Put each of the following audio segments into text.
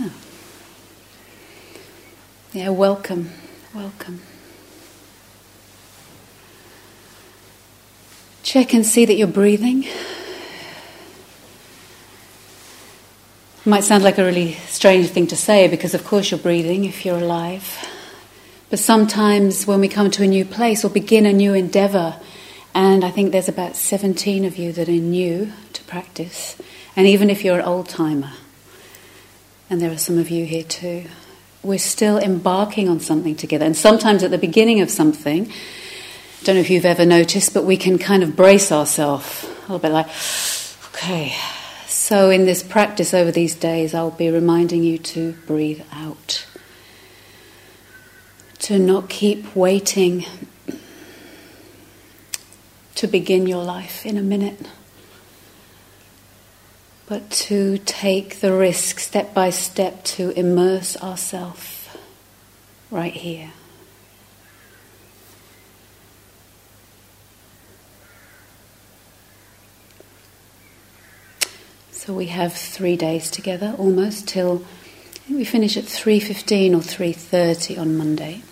Yeah. Yeah, welcome. Welcome. Check and see that you're breathing. Might sound like a really strange thing to say because, of course, you're breathing if you're alive. But sometimes when we come to a new place or begin a new endeavour, and I think there's about 17 of you that are new to practice, and even if you're an old timer, and there are some of you here too, we're still embarking on something together. And sometimes at the beginning of something, I don't know if you've ever noticed, but we can kind of brace ourselves a little bit like, okay. So in this practice over these days, I'll be reminding you to breathe out, to not keep waiting to begin your life in a minute, but to take the risk step by step to immerse ourselves right here. So we have three days together, almost till we finish at three fifteen or three thirty on Monday.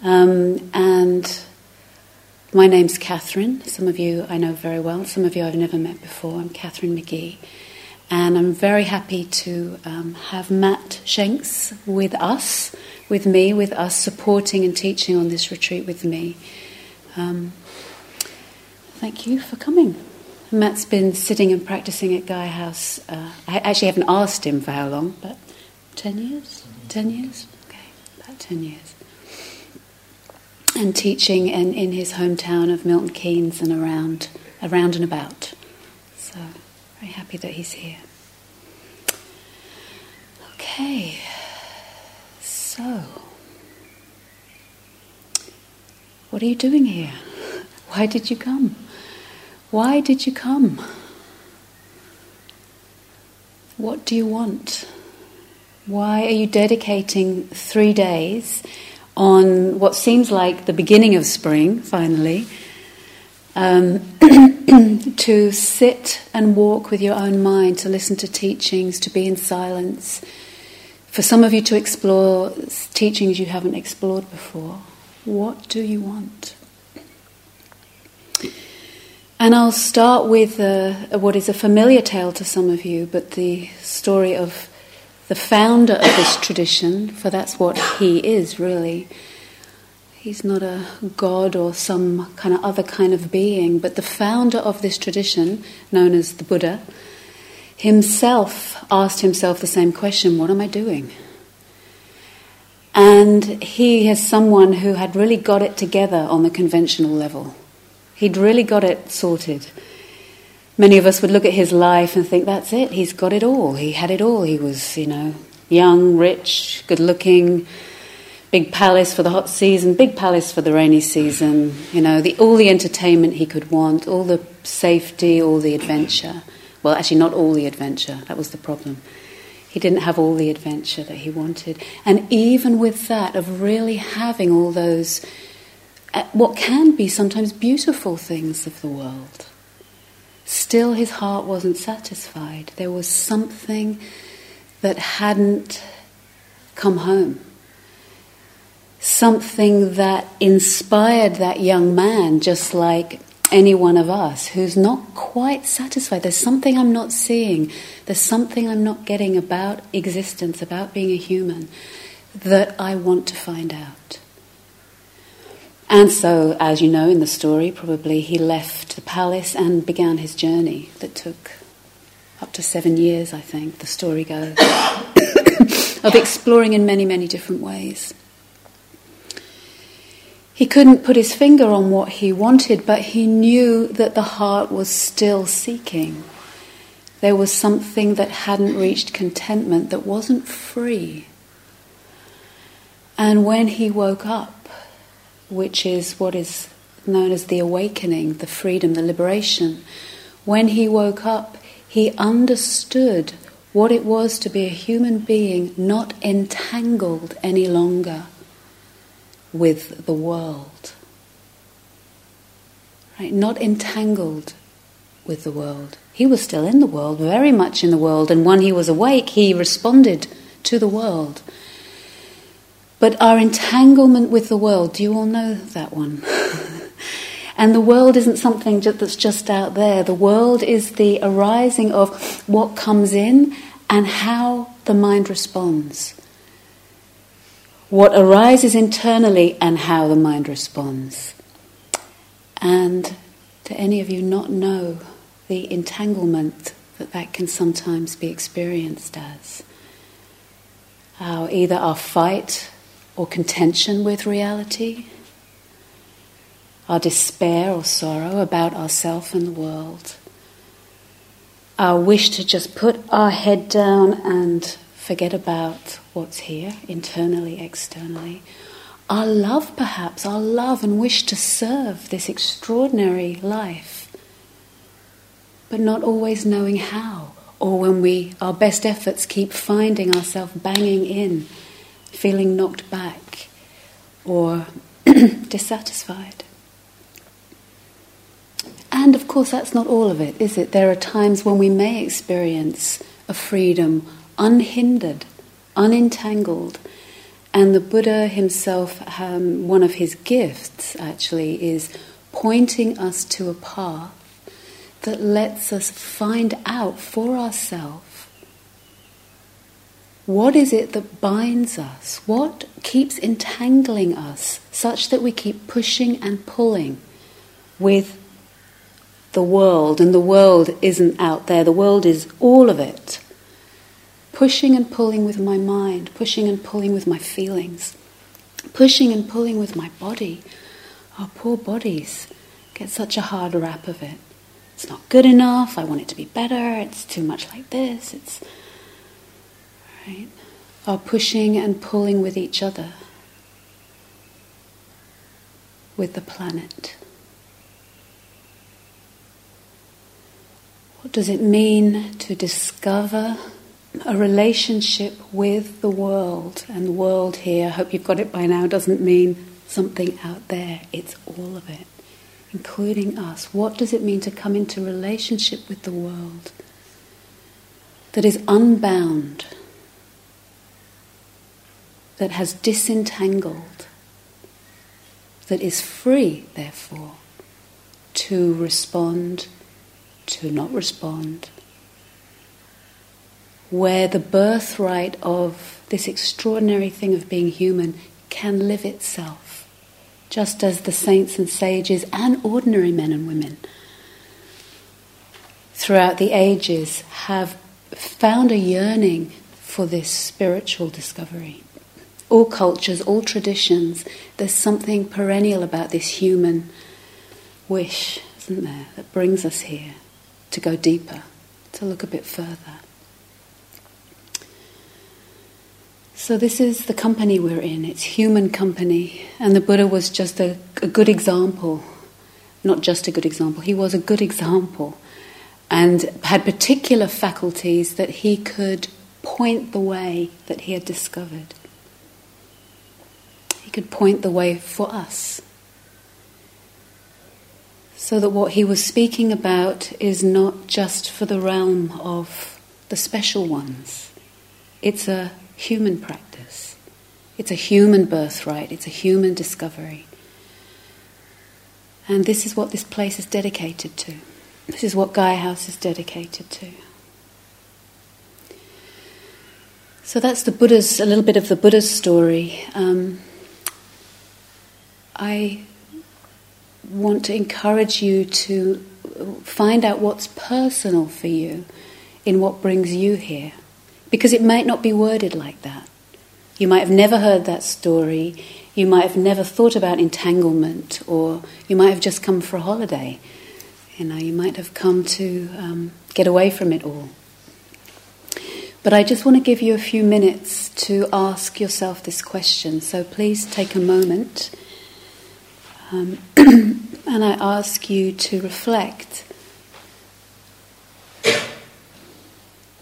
Um, and my name's Catherine. Some of you I know very well. Some of you I've never met before. I'm Catherine McGee, and I'm very happy to um, have Mat Schencks with us, with me, with us, supporting and teaching on this retreat with me. Um, thank you for coming. Mat's been sitting and practicing at Gaia House. Uh, I actually haven't asked him for how long, but 10 years? 10 years? Okay, about 10 years. And teaching in, in his hometown of Milton Keynes and around, around and about. So, very happy that he's here. Okay, so, what are you doing here? Why did you come? Why did you come? What do you want? Why are you dedicating three days on what seems like the beginning of spring, finally, um, to sit and walk with your own mind, to listen to teachings, to be in silence? For some of you to explore teachings you haven't explored before. What do you want? And I'll start with uh, what is a familiar tale to some of you, but the story of the founder of this tradition, for that's what he is really. He's not a god or some kind of other kind of being, but the founder of this tradition, known as the Buddha, himself asked himself the same question what am I doing? And he is someone who had really got it together on the conventional level. He'd really got it sorted. Many of us would look at his life and think, that's it, he's got it all. He had it all. He was, you know, young, rich, good looking, big palace for the hot season, big palace for the rainy season, you know, the, all the entertainment he could want, all the safety, all the adventure. Well, actually, not all the adventure, that was the problem. He didn't have all the adventure that he wanted. And even with that, of really having all those uh, what can be sometimes beautiful things of the world. Still, his heart wasn't satisfied. There was something that hadn't come home. Something that inspired that young man, just like any one of us, who's not quite satisfied. There's something I'm not seeing. There's something I'm not getting about existence, about being a human, that I want to find out. And so, as you know in the story, probably he left the palace and began his journey that took up to seven years, I think, the story goes, of exploring in many, many different ways. He couldn't put his finger on what he wanted, but he knew that the heart was still seeking. There was something that hadn't reached contentment, that wasn't free. And when he woke up, which is what is known as the awakening, the freedom, the liberation. When he woke up, he understood what it was to be a human being not entangled any longer with the world. Right? Not entangled with the world. He was still in the world, very much in the world, and when he was awake, he responded to the world. But our entanglement with the world, do you all know that one? and the world isn't something that's just out there. The world is the arising of what comes in and how the mind responds. What arises internally and how the mind responds. And do any of you not know the entanglement that that can sometimes be experienced as? How either our fight or contention with reality, our despair or sorrow about ourself and the world, our wish to just put our head down and forget about what's here, internally, externally, our love perhaps, our love and wish to serve this extraordinary life, but not always knowing how, or when we, our best efforts keep finding ourselves banging in feeling knocked back or dissatisfied. And of course, that's not all of it, is it? There are times when we may experience a freedom unhindered, unentangled. And the Buddha himself, um, one of his gifts actually, is pointing us to a path that lets us find out for ourselves what is it that binds us? What keeps entangling us such that we keep pushing and pulling with the world? And the world isn't out there, the world is all of it. Pushing and pulling with my mind, pushing and pulling with my feelings, pushing and pulling with my body. Our poor bodies get such a hard rap of it. It's not good enough, I want it to be better, it's too much like this, it's right? Are pushing and pulling with each other, with the planet. What does it mean to discover a relationship with the world? And the world here, I hope you've got it by now, doesn't mean something out there, it's all of it, including us. What does it mean to come into relationship with the world that is unbound? That has disentangled, that is free, therefore, to respond, to not respond, where the birthright of this extraordinary thing of being human can live itself, just as the saints and sages and ordinary men and women throughout the ages have found a yearning for this spiritual discovery all cultures, all traditions, there's something perennial about this human wish, isn't there, that brings us here to go deeper, to look a bit further. So, this is the company we're in. It's human company. And the Buddha was just a, a good example. Not just a good example, he was a good example and had particular faculties that he could point the way that he had discovered. Could point the way for us. So that what he was speaking about is not just for the realm of the special ones, it's a human practice, it's a human birthright, it's a human discovery. And this is what this place is dedicated to. This is what Gaia House is dedicated to. So that's the Buddha's, a little bit of the Buddha's story. Um, I want to encourage you to find out what's personal for you in what brings you here. Because it might not be worded like that. You might have never heard that story, you might have never thought about entanglement, or you might have just come for a holiday. You know, you might have come to um, get away from it all. But I just want to give you a few minutes to ask yourself this question. So please take a moment. Um, and I ask you to reflect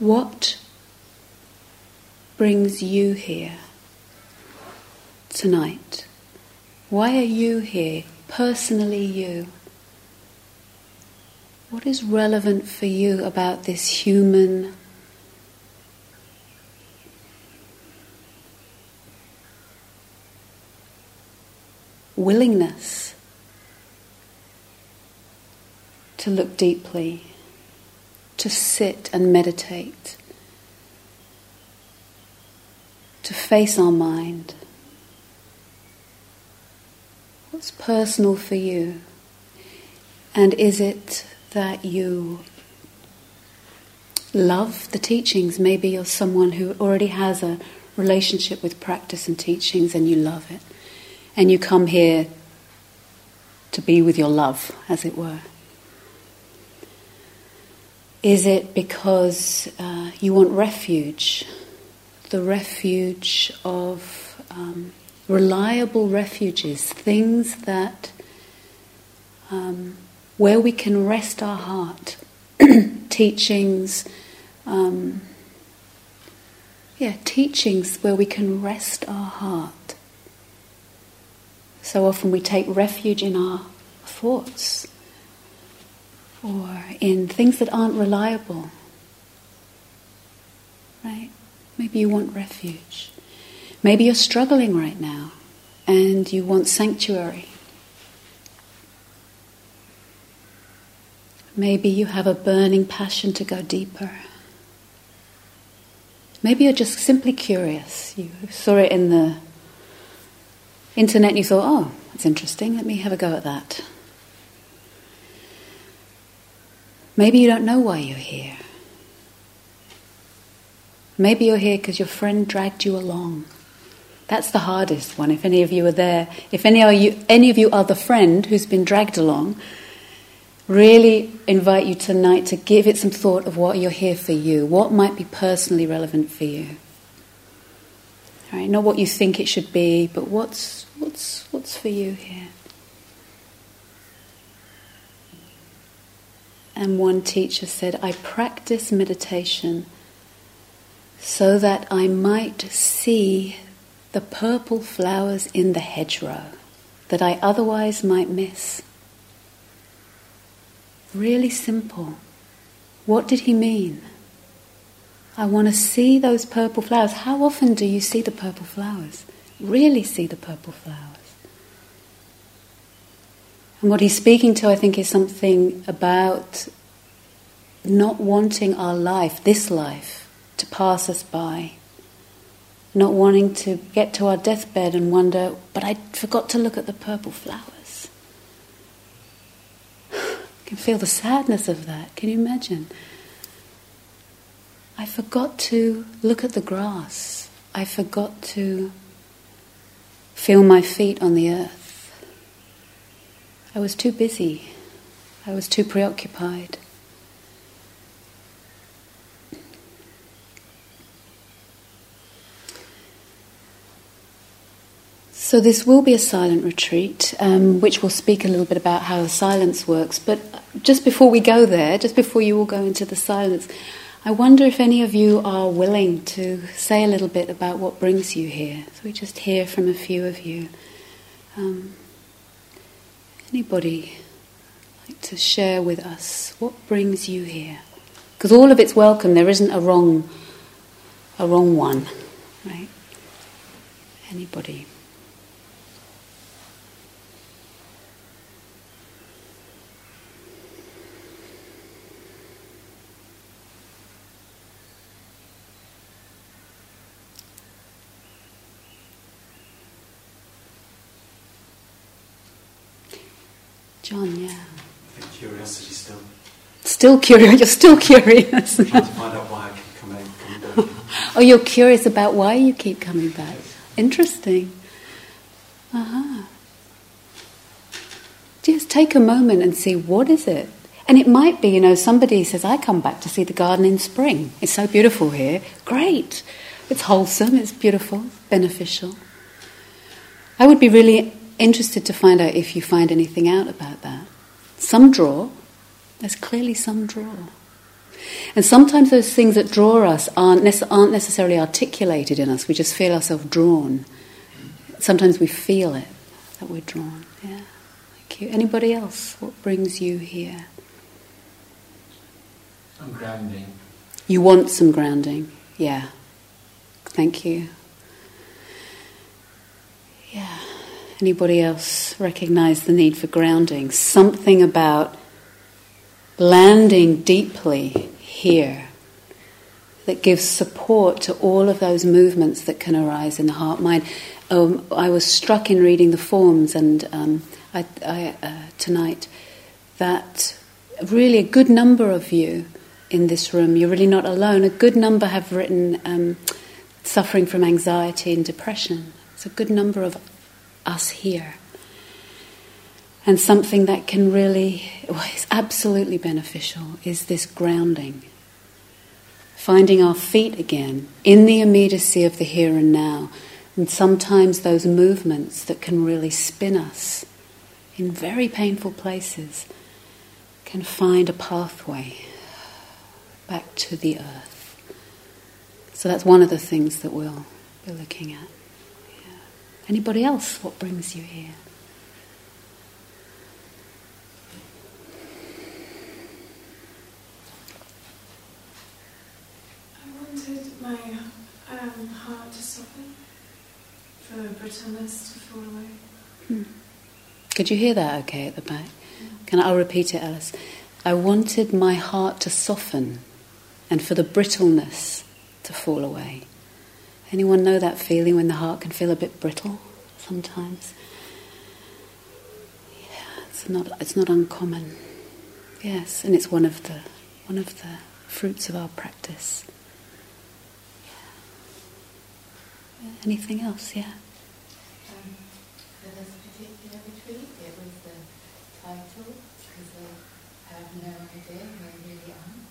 what brings you here tonight? Why are you here, personally you? What is relevant for you about this human willingness to look deeply, to sit and meditate, to face our mind? What's personal for you? And is it that you love the teachings? Maybe you're someone who already has a relationship with practice and teachings and you love it. And you come here to be with your love, as it were. Is it because uh, you want refuge? The refuge of. Um, reliable refuges, things that um, where we can rest our heart, teachings, um, yeah, teachings where we can rest our heart. So often we take refuge in our thoughts or in things that aren't reliable. Right? Maybe you want refuge. Maybe you're struggling right now and you want sanctuary. Maybe you have a burning passion to go deeper. Maybe you're just simply curious. You saw it in the internet and you thought, oh, that's interesting, let me have a go at that. Maybe you don't know why you're here. Maybe you're here because your friend dragged you along. That's the hardest one. If any of you are there, if any, of you, any of you are the friend who's been dragged along, really invite you tonight to give it some thought of what you're here for you. What might be personally relevant for you? Right, not what you think it should be, but what's, what's, what's for you here? And one teacher said, I practice meditation so that I might see the purple flowers in the hedgerow that I otherwise might miss. Really simple. What did he mean? I want to see those purple flowers. How often do you see the purple flowers? Really see the purple flowers. And what he's speaking to, I think, is something about not wanting our life, this life, to pass us by not wanting to get to our deathbed and wonder, but I forgot to look at the purple flowers. I can feel the sadness of that. Can you imagine? I forgot to look at the grass. I forgot to feel my feet on the earth. I was too busy. I was too preoccupied. So, this will be a silent retreat, um, which will speak a little bit about how silence works. But just before we go there, just before you all go into the silence, I wonder if any of you are willing to say a little bit about what brings you here. So, we just hear from a few of you. Um, anybody like to share with us what brings you here? Because all of it's welcome. There isn't a wrong, a wrong one, right? Anybody? John, yeah. curiosity still. Still curious. You're still curious. Trying to find out why I keep coming, coming back. oh, you're curious about why you keep coming back. Interesting. Uh huh. Just take a moment and see what is it. And it might be, you know, somebody says, I come back to see the garden in spring. It's so beautiful here. Great. It's wholesome, it's beautiful, beneficial. I would be really interested to find out if you find anything out about that. Some draw, there's clearly some draw. And sometimes those things that draw us aren't, nece- aren't necessarily articulated in us, we just feel ourselves drawn. Sometimes we feel it, that we're drawn. Yeah, thank you. Anybody else? What brings you here? I'm grounding. You want some grounding, yeah. Thank you. Yeah. Anybody else recognize the need for grounding? Something about landing deeply here that gives support to all of those movements that can arise in the heart mind. Um, I was struck in reading the forms and um, I, I, uh, tonight that really a good number of you in this room, you're really not alone. A good number have written um, suffering from anxiety and depression. It's a good number of us here. And something that can really, well, is absolutely beneficial is this grounding. Finding our feet again in the immediacy of the here and now. And sometimes those movements that can really spin us in very painful places can find a pathway back to the earth. So that's one of the things that we'll be looking at. Anybody else? What brings you here? I wanted my um, heart to soften, for brittleness to fall away. Hmm. Could you hear that okay at the back? Can I, I'll repeat it, Alice. I wanted my heart to soften and for the brittleness to fall away. Anyone know that feeling when the heart can feel a bit brittle sometimes? Yeah, it's not, it's not uncommon. Yes, and it's one of the, one of the fruits of our practice. Anything else? Yeah. Um, title because I have no idea who I really am.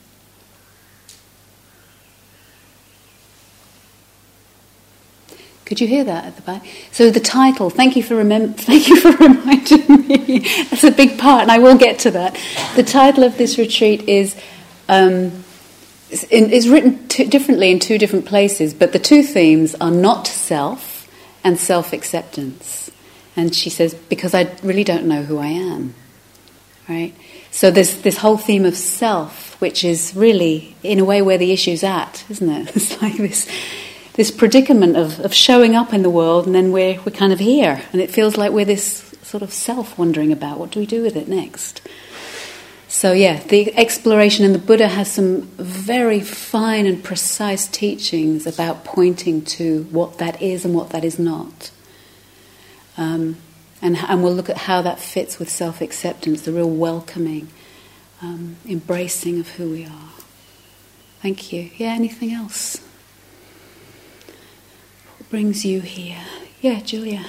Could you hear that at the back? So the title. Thank you for remem- Thank you for reminding me. That's a big part, and I will get to that. The title of this retreat is. Um, is written differently in two different places, but the two themes are not self and self acceptance. And she says, because I really don't know who I am. Right? So there's this whole theme of self, which is really, in a way, where the issue's at, isn't it? It's like this, this predicament of, of showing up in the world, and then we're, we're kind of here. And it feels like we're this sort of self wondering about what do we do with it next. So, yeah, the exploration, and the Buddha has some very fine and precise teachings about pointing to what that is and what that is not. Um, and, and we'll look at how that fits with self acceptance, the real welcoming, um, embracing of who we are. Thank you. Yeah, anything else? What brings you here? Yeah, Julia.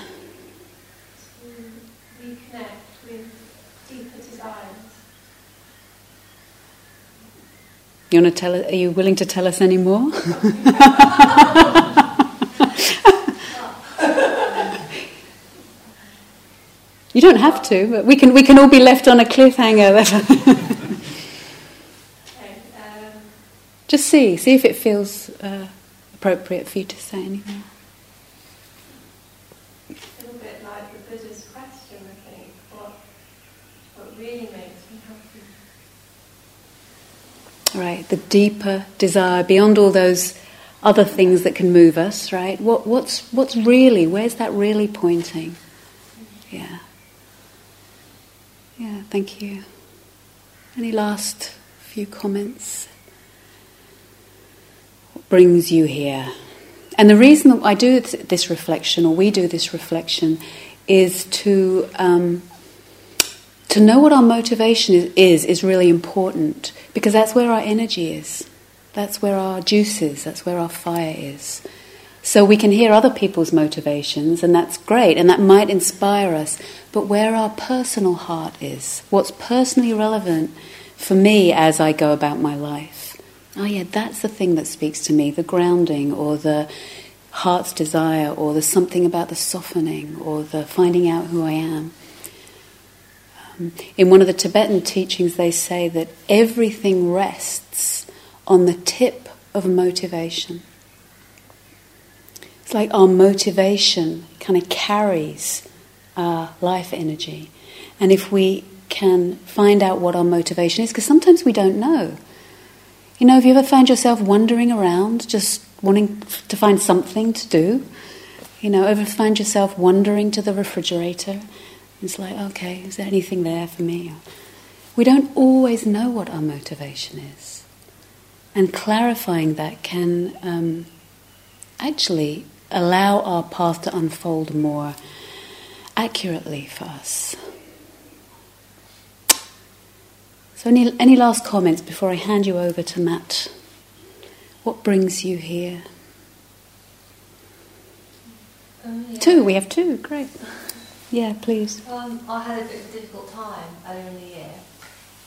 You want to tell? Are you willing to tell us any more? you don't have to, but we can. We can all be left on a cliffhanger. Just see, see if it feels uh, appropriate for you to say anything. Right? The deeper desire beyond all those other things that can move us, right? What, what's, what's really, where's that really pointing? Yeah. Yeah, thank you. Any last few comments? What brings you here? And the reason that I do this reflection, or we do this reflection, is to um, to know what our motivation is, is, is really important because that's where our energy is. That's where our juice is. That's where our fire is. So we can hear other people's motivations, and that's great, and that might inspire us. But where our personal heart is, what's personally relevant for me as I go about my life, oh, yeah, that's the thing that speaks to me the grounding, or the heart's desire, or the something about the softening, or the finding out who I am. In one of the Tibetan teachings, they say that everything rests on the tip of motivation. It's like our motivation kind of carries our life energy. And if we can find out what our motivation is, because sometimes we don't know. You know, have you ever found yourself wandering around, just wanting to find something to do? You know, ever find yourself wandering to the refrigerator? It's like, okay, is there anything there for me? We don't always know what our motivation is. And clarifying that can um, actually allow our path to unfold more accurately for us. So, any, any last comments before I hand you over to Mat? What brings you here? Um, yeah. Two, we have two, great. Yeah, please. Um, I had a bit of a difficult time earlier in the year,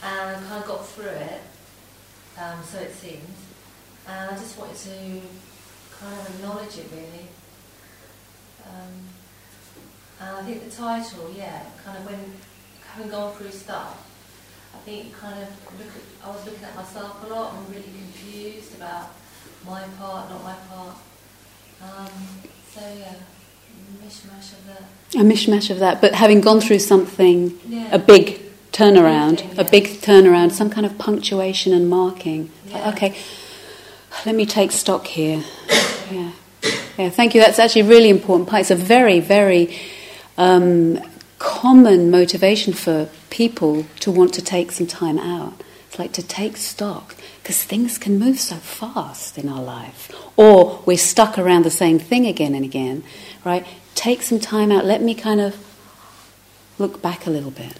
and I kind of got through it, um, so it seems. And I just wanted to kind of acknowledge it really. Um, and I think the title, yeah, kind of when having gone through stuff, I think kind of look at, I was looking at myself a lot and really confused about my part, not my part. Um, so yeah, mishmash of that. A mishmash of that, but having gone through something, Yeah. a big turnaround, thing, a big turnaround, some kind of punctuation and marking. Like, okay, let me take stock here. Yeah. Yeah, thank you. That's actually a really important part. It's a very, very um, common motivation for people to want to take some time out. It's like to take stock because things can move so fast in our life, or we're stuck around the same thing again and again, right? Take some time out. Let me kind of look back a little bit,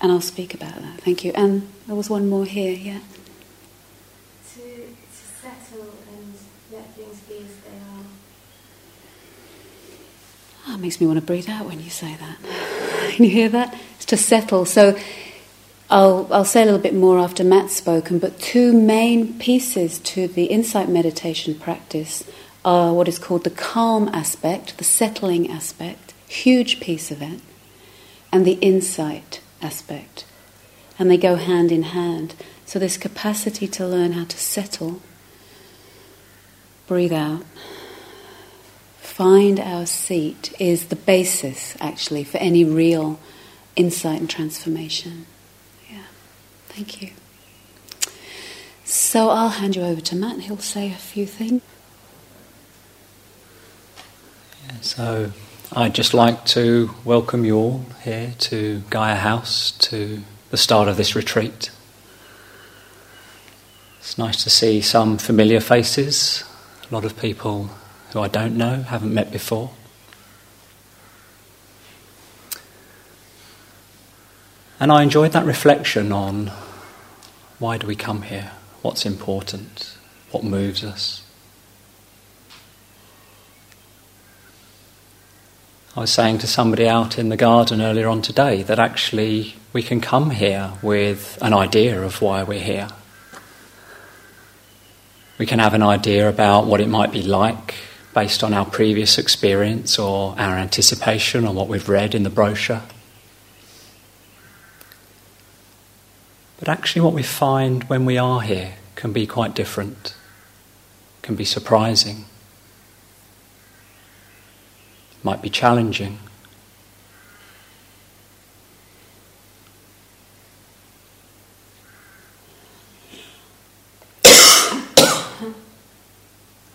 and I'll speak about that. Thank you. And there was one more here, yeah. To, to settle and let things be as they are. Oh, it makes me want to breathe out when you say that. Can you hear that? It's to settle. So I'll, I'll say a little bit more after Mat's spoken, but two main pieces to the insight meditation practice are what is called the calm aspect, the settling aspect, huge piece of it, and the insight aspect. And they go hand in hand. So this capacity to learn how to settle, breathe out, find our seat is the basis, actually, for any real insight and transformation. Yeah, thank you. So I'll hand you over to Mat, he'll say a few things. So I'd just like to welcome you all here to Gaia House, to the start of this retreat. It's nice to see some familiar faces, a lot of people who I don't know, haven't met before. And I enjoyed that reflection on why do we come here? What's important? What moves us? I was saying to somebody out in the garden earlier on today that actually we can come here with an idea of why we're here. We can have an idea about what it might be like based on our previous experience or our anticipation or what we've read in the brochure. But actually, what we find when we are here can be quite different, can be surprising might be challenging.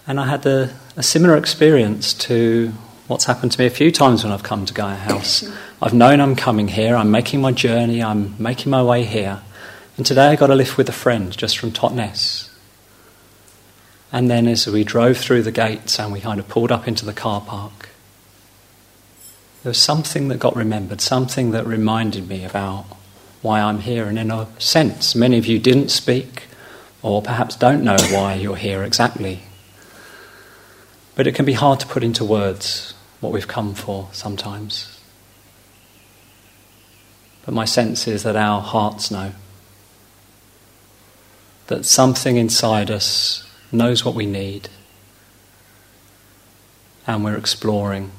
and I had a, a similar experience to what's happened to me a few times when I've come to Gaia House. I've known I'm coming here, I'm making my journey, I'm making my way here. And today I got a lift with a friend just from Totnes. And then as we drove through the gates and we kind of pulled up into the car park, there was something that got remembered, something that reminded me about why I'm here. And in a sense, many of you didn't speak or perhaps don't know why you're here exactly. But it can be hard to put into words what we've come for sometimes. But my sense is that our hearts know. That something inside us knows what we need. And we're exploring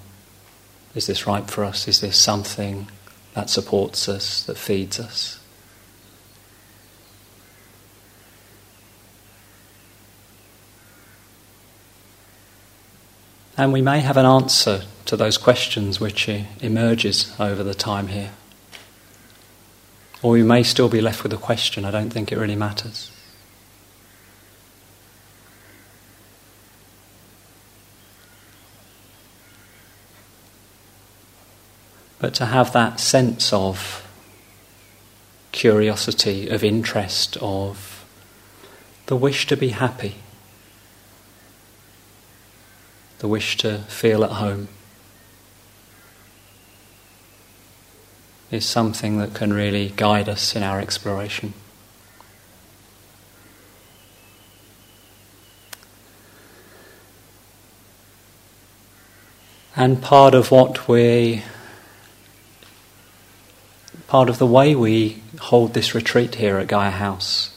is this right for us? Is this something that supports us, that feeds us? And we may have an answer to those questions which emerges over the time here. Or we may still be left with a question. I don't think it really matters. But to have that sense of curiosity, of interest, of the wish to be happy, the wish to feel at home. is something that can really guide us in our exploration. And part of what we, part of the way we hold this retreat here at Gaia House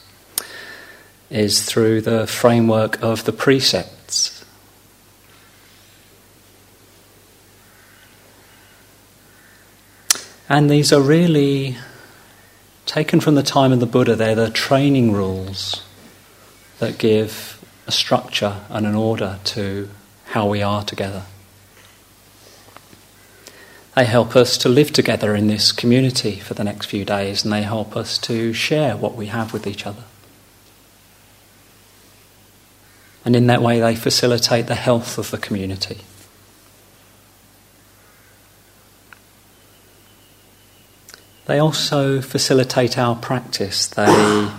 is through the framework of the precepts. And these are really taken from the time of the Buddha. They're the training rules that give a structure and an order to how we are together. They help us to live together in this community for the next few days and they help us to share what we have with each other. And in that way, they facilitate the health of the community. They also facilitate our practice. They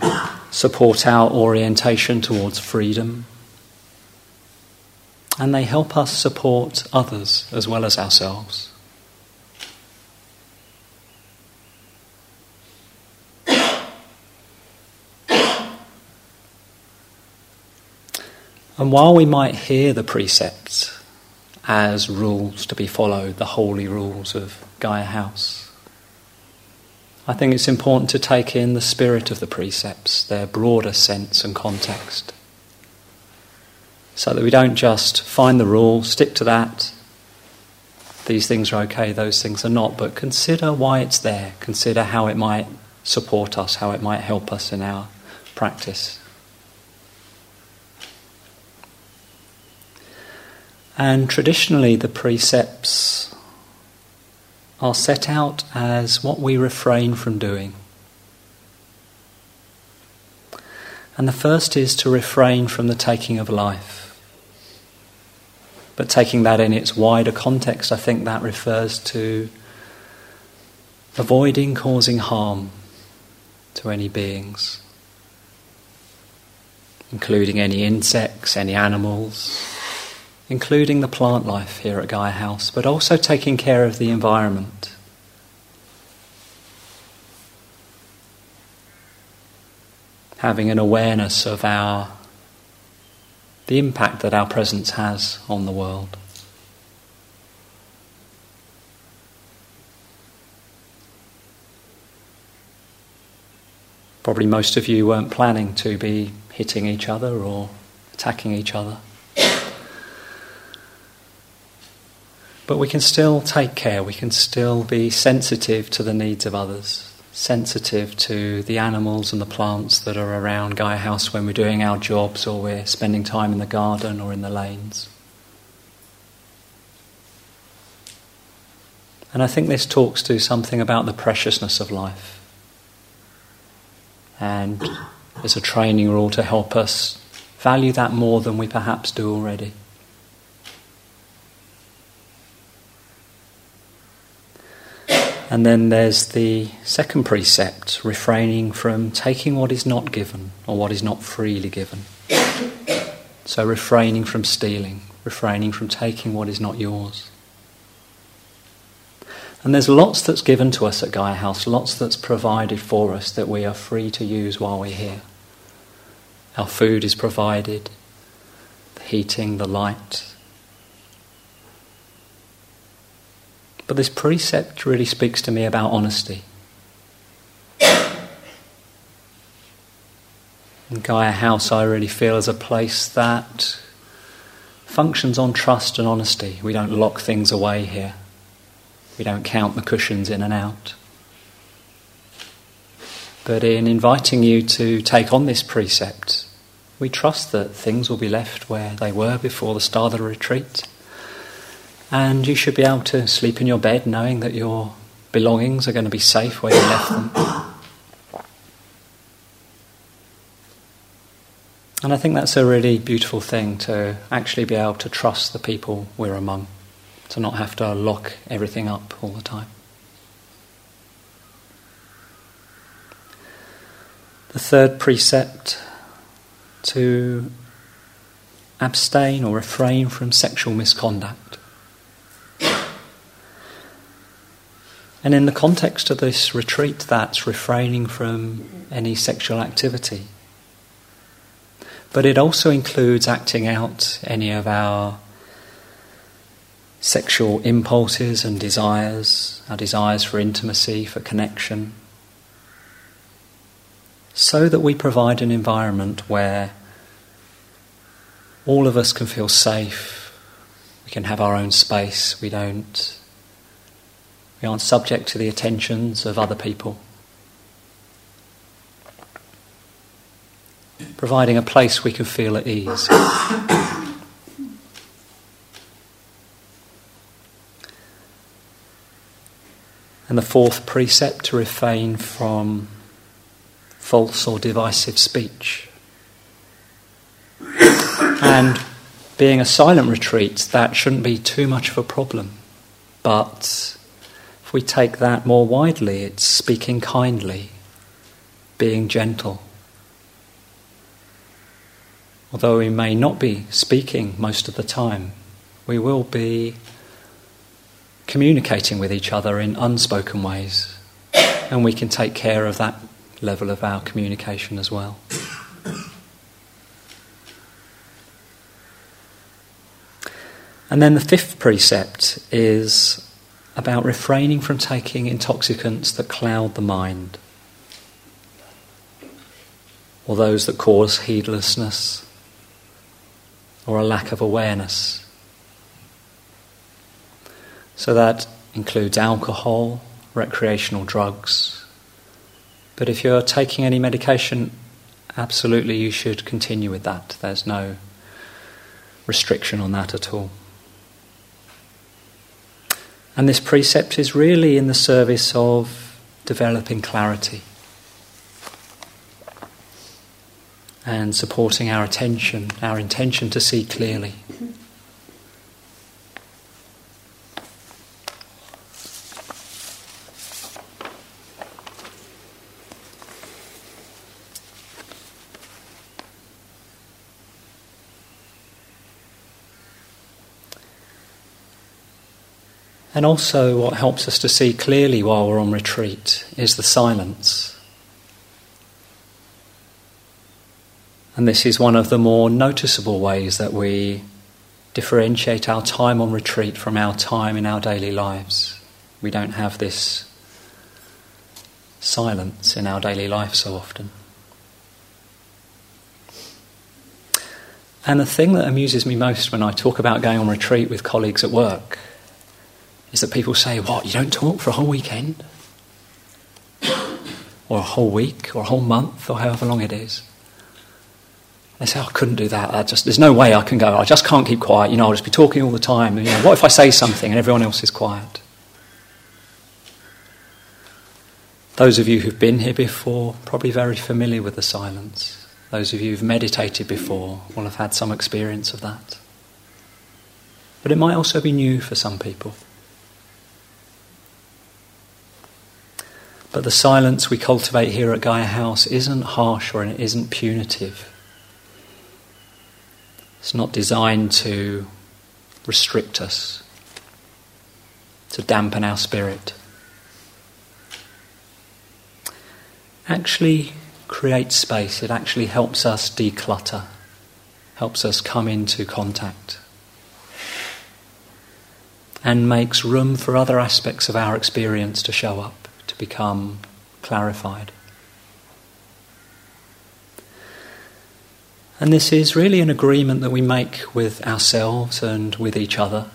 support our orientation towards freedom. And they help us support others as well as ourselves. And while we might hear the precepts as rules to be followed, the holy rules of Gaia House, I think it's important to take in the spirit of the precepts, their broader sense and context, so that we don't just find the rule, stick to that, these things are okay, those things are not, but consider why it's there, consider how it might support us, how it might help us in our practice. And traditionally, the precepts are set out as what we refrain from doing. And the first is to refrain from the taking of life. But taking that in its wider context, I think that refers to avoiding causing harm to any beings, including any insects, any animals including the plant life here at Gaia House, but also taking care of the environment. Having an awareness of our the impact that our presence has on the world. Probably most of you weren't planning to be hitting each other or attacking each other. But we can still take care, we can still be sensitive to the needs of others, sensitive to the animals and the plants that are around Gaia House when we're doing our jobs or we're spending time in the garden or in the lanes. And I think this talks to something about the preciousness of life. And is a training rule to help us value that more than we perhaps do already. And then there's the second precept refraining from taking what is not given or what is not freely given. So, refraining from stealing, refraining from taking what is not yours. And there's lots that's given to us at Gaia House, lots that's provided for us that we are free to use while we're here. Our food is provided, the heating, the light, But this precept really speaks to me about honesty. In Gaia House, I really feel as a place that functions on trust and honesty. We don't lock things away here, we don't count the cushions in and out. But in inviting you to take on this precept, we trust that things will be left where they were before the start of the retreat and you should be able to sleep in your bed knowing that your belongings are going to be safe where you left them. And I think that's a really beautiful thing to actually be able to trust the people we're among, to not have to lock everything up all the time. The third precept to abstain or refrain from sexual misconduct. And in the context of this retreat, that's refraining from any sexual activity. But it also includes acting out any of our sexual impulses and desires, our desires for intimacy, for connection, so that we provide an environment where all of us can feel safe, we can have our own space, we don't we aren't subject to the attentions of other people. Providing a place we can feel at ease. and the fourth precept to refrain from false or divisive speech. and being a silent retreat, that shouldn't be too much of a problem. But we take that more widely, it's speaking kindly, being gentle. Although we may not be speaking most of the time, we will be communicating with each other in unspoken ways, and we can take care of that level of our communication as well. And then the fifth precept is about refraining from taking intoxicants that cloud the mind, or those that cause heedlessness or a lack of awareness. So that includes alcohol, recreational drugs. But if you're taking any medication, absolutely you should continue with that. There's no restriction on that at all. And this precept is really in the service of developing clarity and supporting our attention, our intention to see clearly. And also, what helps us to see clearly while we're on retreat is the silence. And this is one of the more noticeable ways that we differentiate our time on retreat from our time in our daily lives. We don't have this silence in our daily life so often. And the thing that amuses me most when I talk about going on retreat with colleagues at work is that people say, What, you don't talk for a whole weekend? or a whole week, or a whole month, or however long it is. They say, oh, I couldn't do that. I just, there's no way I can go. I just can't keep quiet. You know, I'll just be talking all the time. You know, what if I say something and everyone else is quiet? Those of you who've been here before, probably very familiar with the silence. Those of you who've meditated before will have had some experience of that. But it might also be new for some people. But the silence we cultivate here at Gaia House isn't harsh or it isn't punitive. It's not designed to restrict us, to dampen our spirit. Actually, creates space. It actually helps us declutter, helps us come into contact, and makes room for other aspects of our experience to show up become clarified. And this is really an agreement that we make with ourselves and with each other.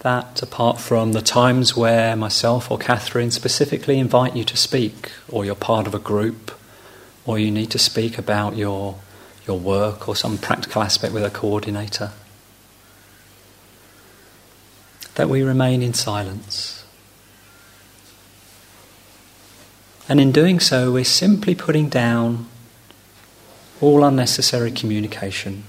That apart from the times where myself or Catherine specifically invite you to speak, or you're part of a group, or you need to speak about your, your work or some practical aspect with a coordinator, that we remain in silence. And in doing so, we're simply putting down all unnecessary communication.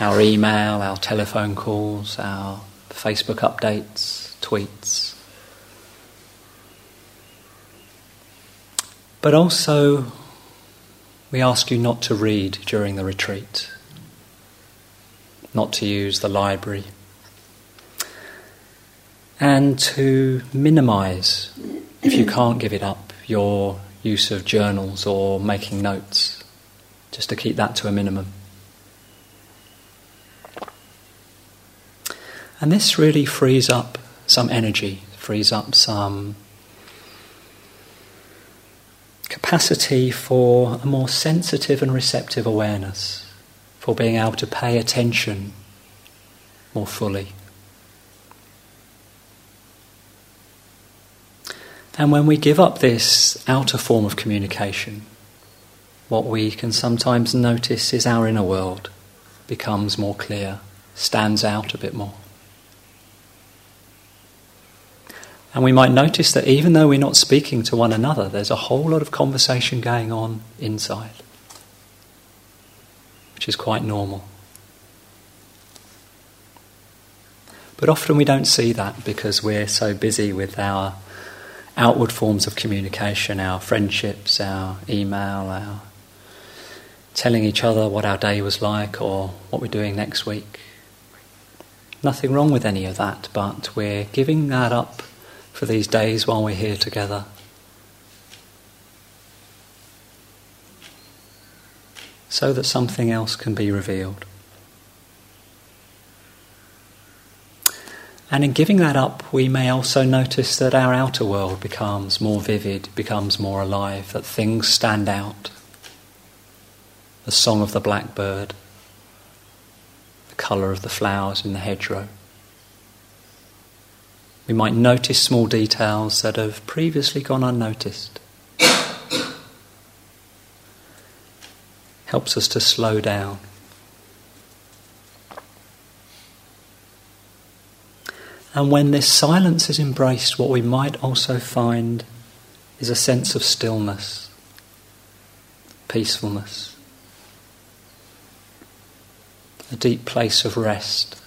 Our email, our telephone calls, our Facebook updates, tweets. But also, we ask you not to read during the retreat, not to use the library, and to minimize, if you can't give it up, your use of journals or making notes, just to keep that to a minimum. And this really frees up some energy, frees up some capacity for a more sensitive and receptive awareness, for being able to pay attention more fully. And when we give up this outer form of communication, what we can sometimes notice is our inner world becomes more clear, stands out a bit more. And we might notice that even though we're not speaking to one another, there's a whole lot of conversation going on inside, which is quite normal. But often we don't see that because we're so busy with our outward forms of communication, our friendships, our email, our telling each other what our day was like or what we're doing next week. Nothing wrong with any of that, but we're giving that up for these days while we're here together. So that something else can be revealed. And in giving that up, we may also notice that our outer world becomes more vivid, becomes more alive, that things stand out. The song of the blackbird, the colour of the flowers in the hedgerow. We might notice small details that have previously gone unnoticed. Helps us to slow down. And when this silence is embraced, what we might also find is a sense of stillness, peacefulness, a deep place of rest,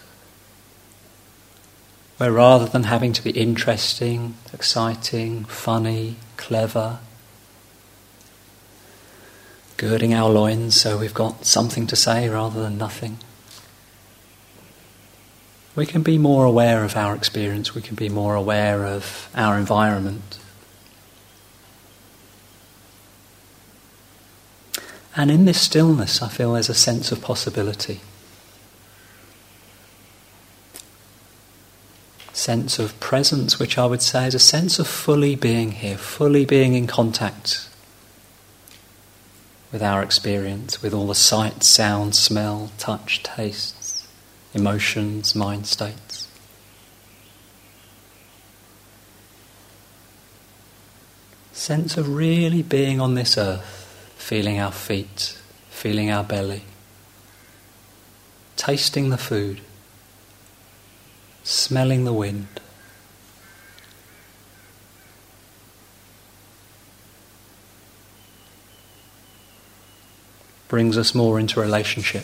where rather than having to be interesting, exciting, funny, clever, girding our loins so we've got something to say rather than nothing we can be more aware of our experience, we can be more aware of our environment. And in this stillness, I feel there's a sense of possibility. Sense of presence, which I would say is a sense of fully being here, fully being in contact with our experience, with all the sight, sound, smell, touch, tastes, emotions, mind states. Sense of really being on this earth, feeling our feet, feeling our belly, tasting the food, smelling the wind. Brings us more into relationship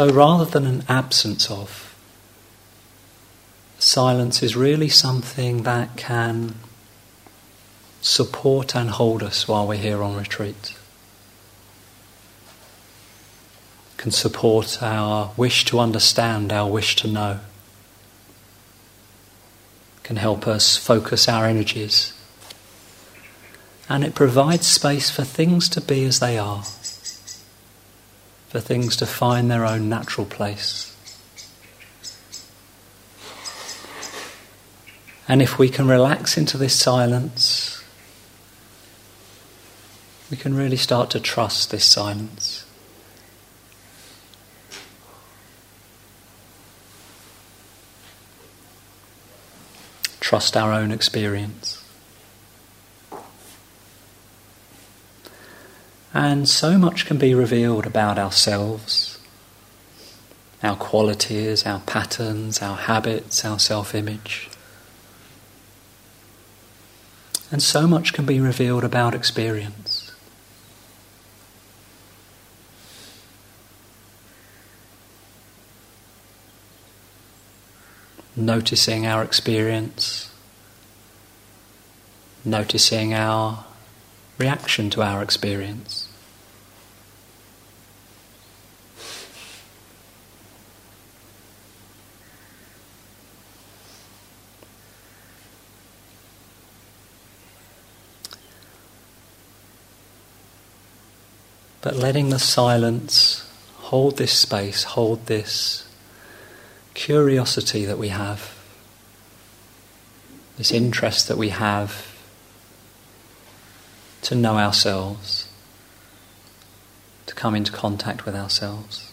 So rather than an absence of, silence is really something that can support and hold us while we're here on retreat. Can support our wish to understand, our wish to know. Can help us focus our energies. And it provides space for things to be as they are for things to find their own natural place. And if we can relax into this silence, we can really start to trust this silence. Trust our own experience. And so much can be revealed about ourselves, our qualities, our patterns, our habits, our self image. And so much can be revealed about experience. Noticing our experience, noticing our reaction to our experience. But letting the silence hold this space, hold this curiosity that we have, this interest that we have to know ourselves, to come into contact with ourselves.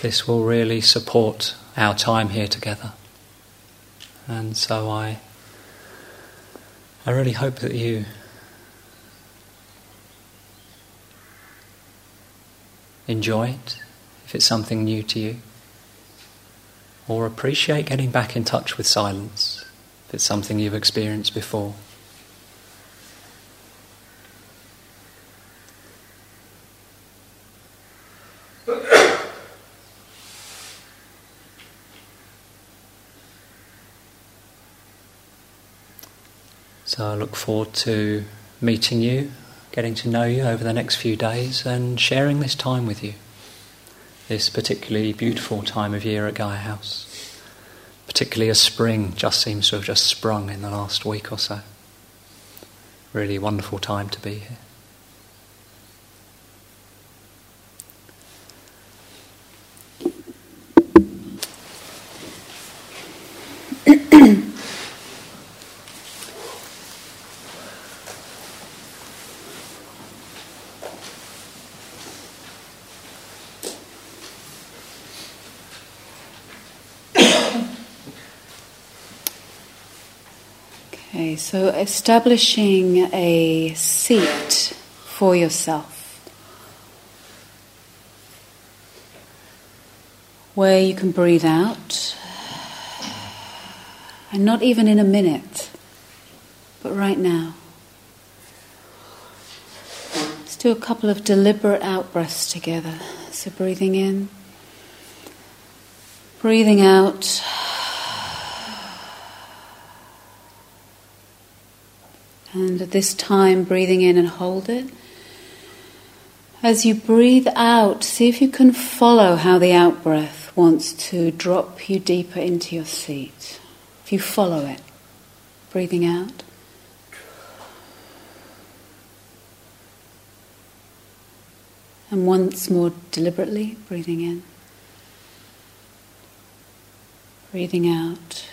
This will really support our time here together. And so I I really hope that you enjoy it if it's something new to you, or appreciate getting back in touch with silence if it's something you've experienced before. So I look forward to meeting you, getting to know you over the next few days, and sharing this time with you. This particularly beautiful time of year at Gaia House. Particularly as spring just seems to have just sprung in the last week or so. Really wonderful time to be here. Okay, so establishing a seat for yourself where you can breathe out, and not even in a minute, but right now. Let's do a couple of deliberate out breaths together. So, breathing in, breathing out. And at this time, breathing in and hold it. As you breathe out, see if you can follow how the out breath wants to drop you deeper into your seat. If you follow it, breathing out. And once more deliberately, breathing in, breathing out.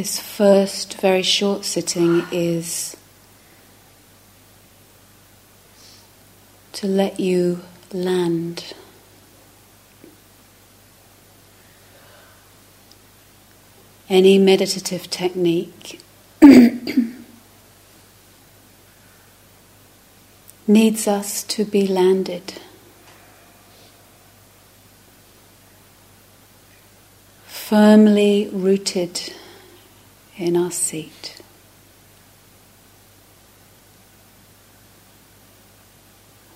This first very short sitting is to let you land. Any meditative technique needs us to be landed. Firmly rooted in our seat.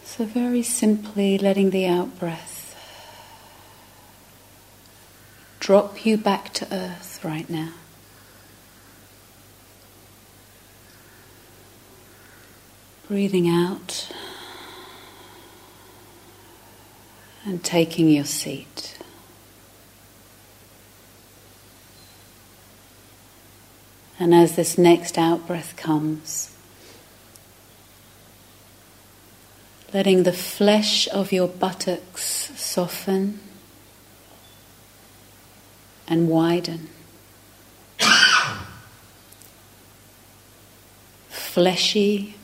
So, very simply letting the out breath drop you back to earth right now. Breathing out and taking your seat. And as this next out breath comes, letting the flesh of your buttocks soften and widen. Fleshy,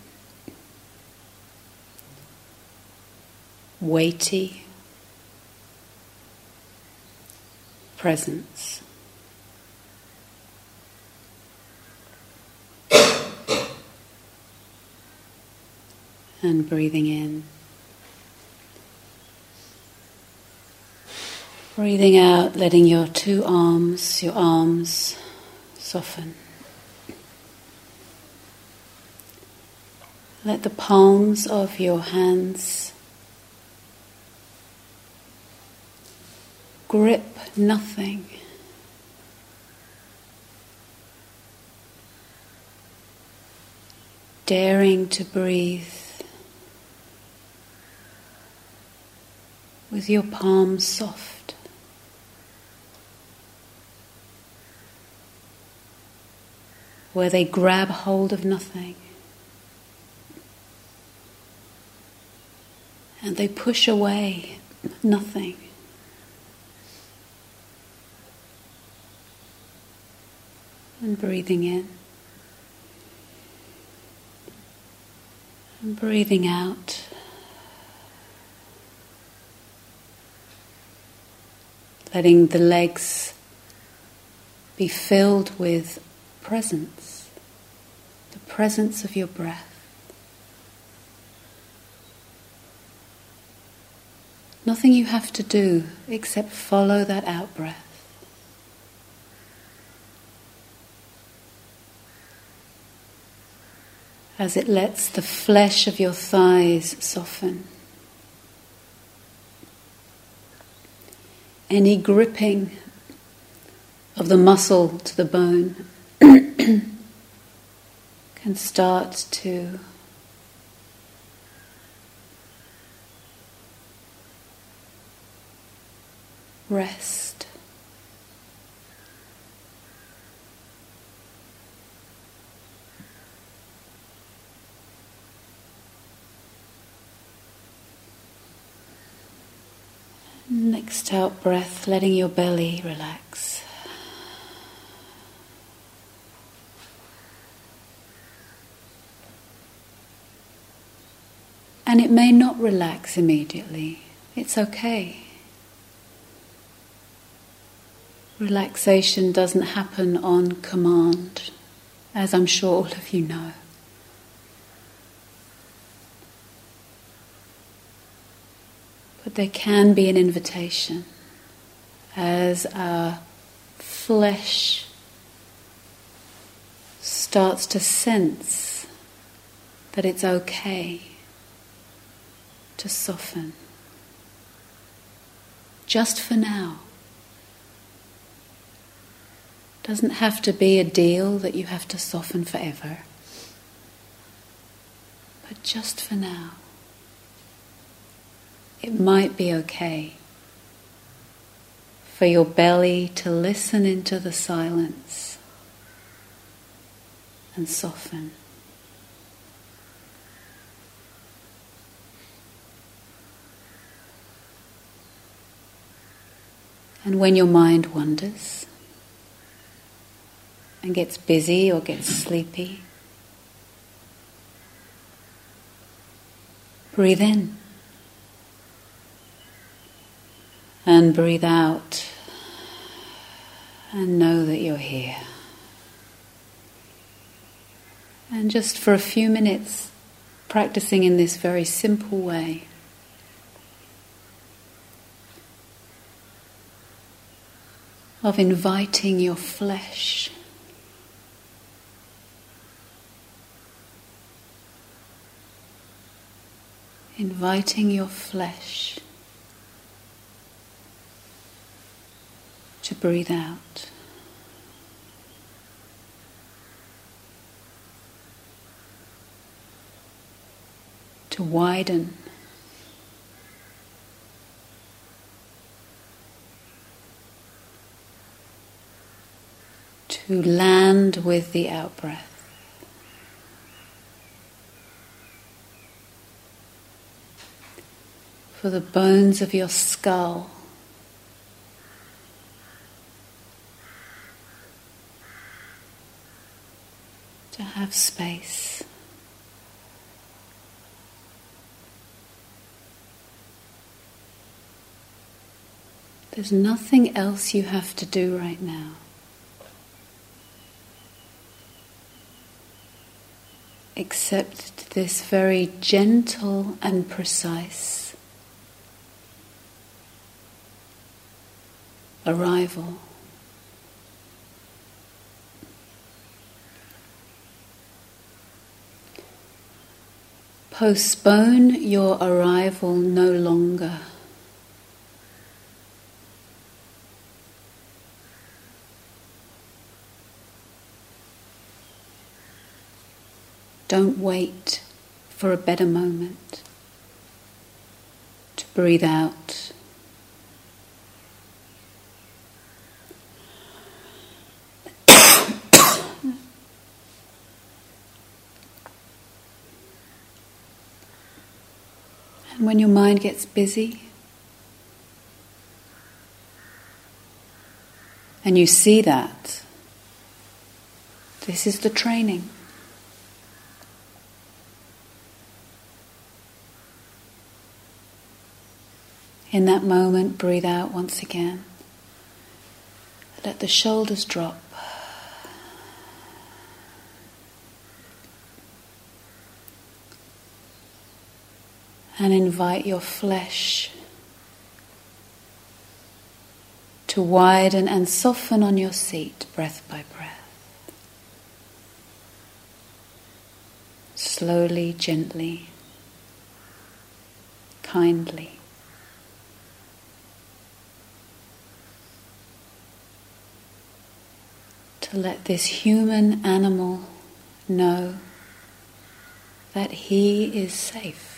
weighty presence. And breathing in. Breathing out, letting your two arms, your arms soften. Let the palms of your hands grip nothing. Daring to breathe with your palms soft. Where they grab hold of nothing. and they push away nothing. And breathing in. And breathing out. Letting the legs be filled with presence, the presence of your breath. Nothing you have to do except follow that out breath. As it lets the flesh of your thighs soften. Any gripping of the muscle to the bone can start to rest. Next out breath, letting your belly relax. And it may not relax immediately. It's okay. Relaxation doesn't happen on command, as I'm sure all of you know. But there can be an invitation as our flesh starts to sense that it's okay to soften. Just for now. Doesn't have to be a deal that you have to soften forever, but just for now. It might be okay for your belly to listen into the silence and soften. And when your mind wanders, and gets busy or gets sleepy. Breathe in and breathe out and know that you're here. And just for a few minutes, practicing in this very simple way. Of inviting your flesh inviting your flesh to breathe out. To widen. To land with the out breath. for the bones of your skull. To have space. There's nothing else you have to do right now. Except this very gentle and precise arrival. Postpone your arrival no longer. Don't wait for a better moment to breathe out. and when your mind gets busy, and you see that, this is the training. In that moment, breathe out once again. Let the shoulders drop. And invite your flesh to widen and soften on your seat, breath by breath. Slowly, gently, kindly. to let this human animal know that he is safe,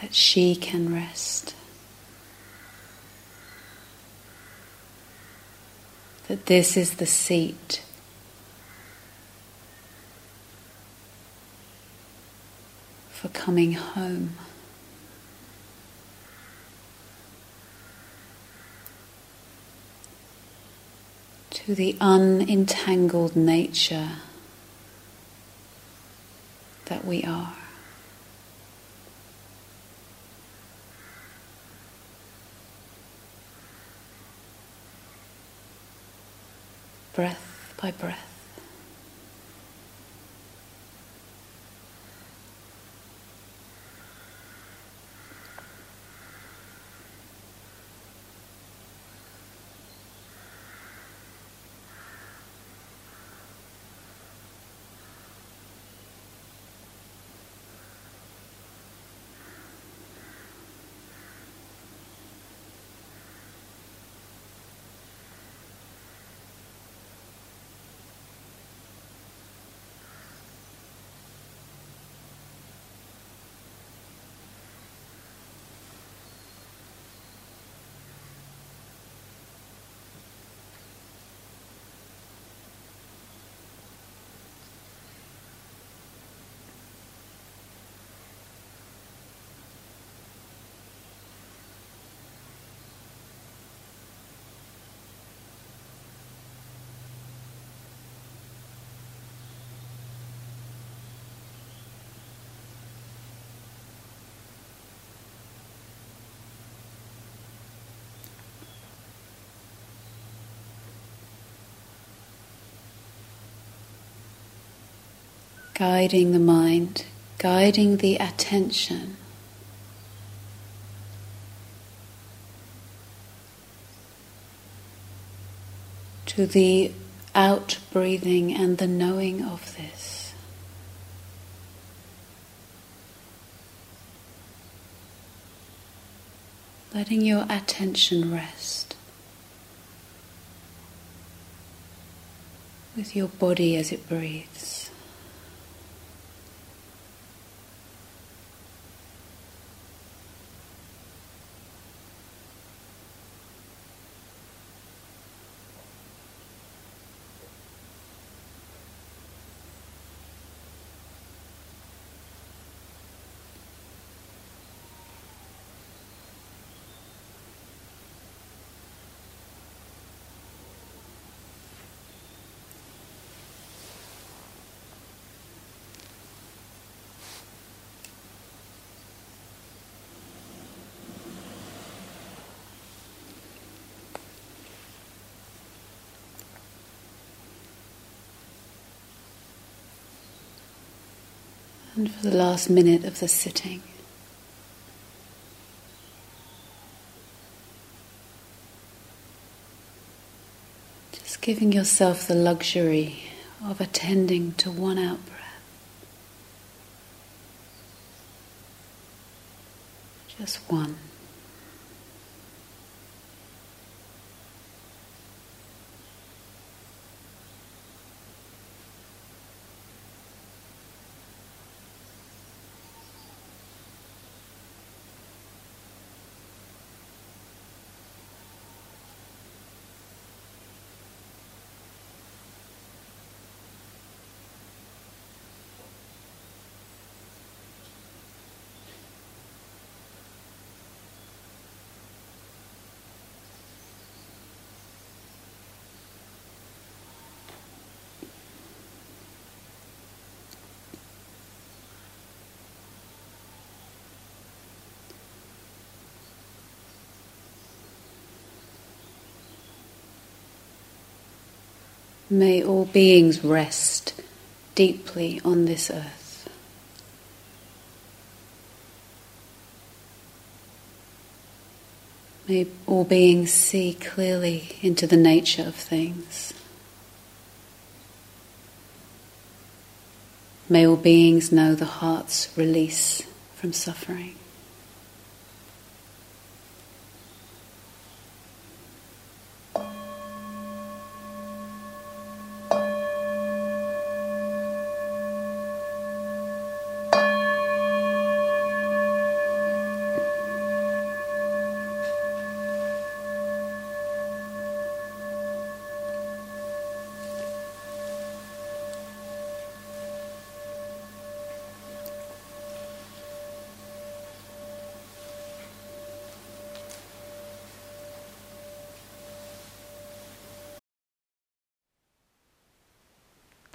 that she can rest, that this is the seat. For coming home. to the unentangled nature that we are. Breath by breath. Guiding the mind, guiding the attention. To the out breathing and the knowing of this. Letting your attention rest with your body as it breathes. And for the last minute of the sitting, just giving yourself the luxury of attending to one out breath. Just one. May all beings rest deeply on this earth. May all beings see clearly into the nature of things. May all beings know the heart's release from suffering.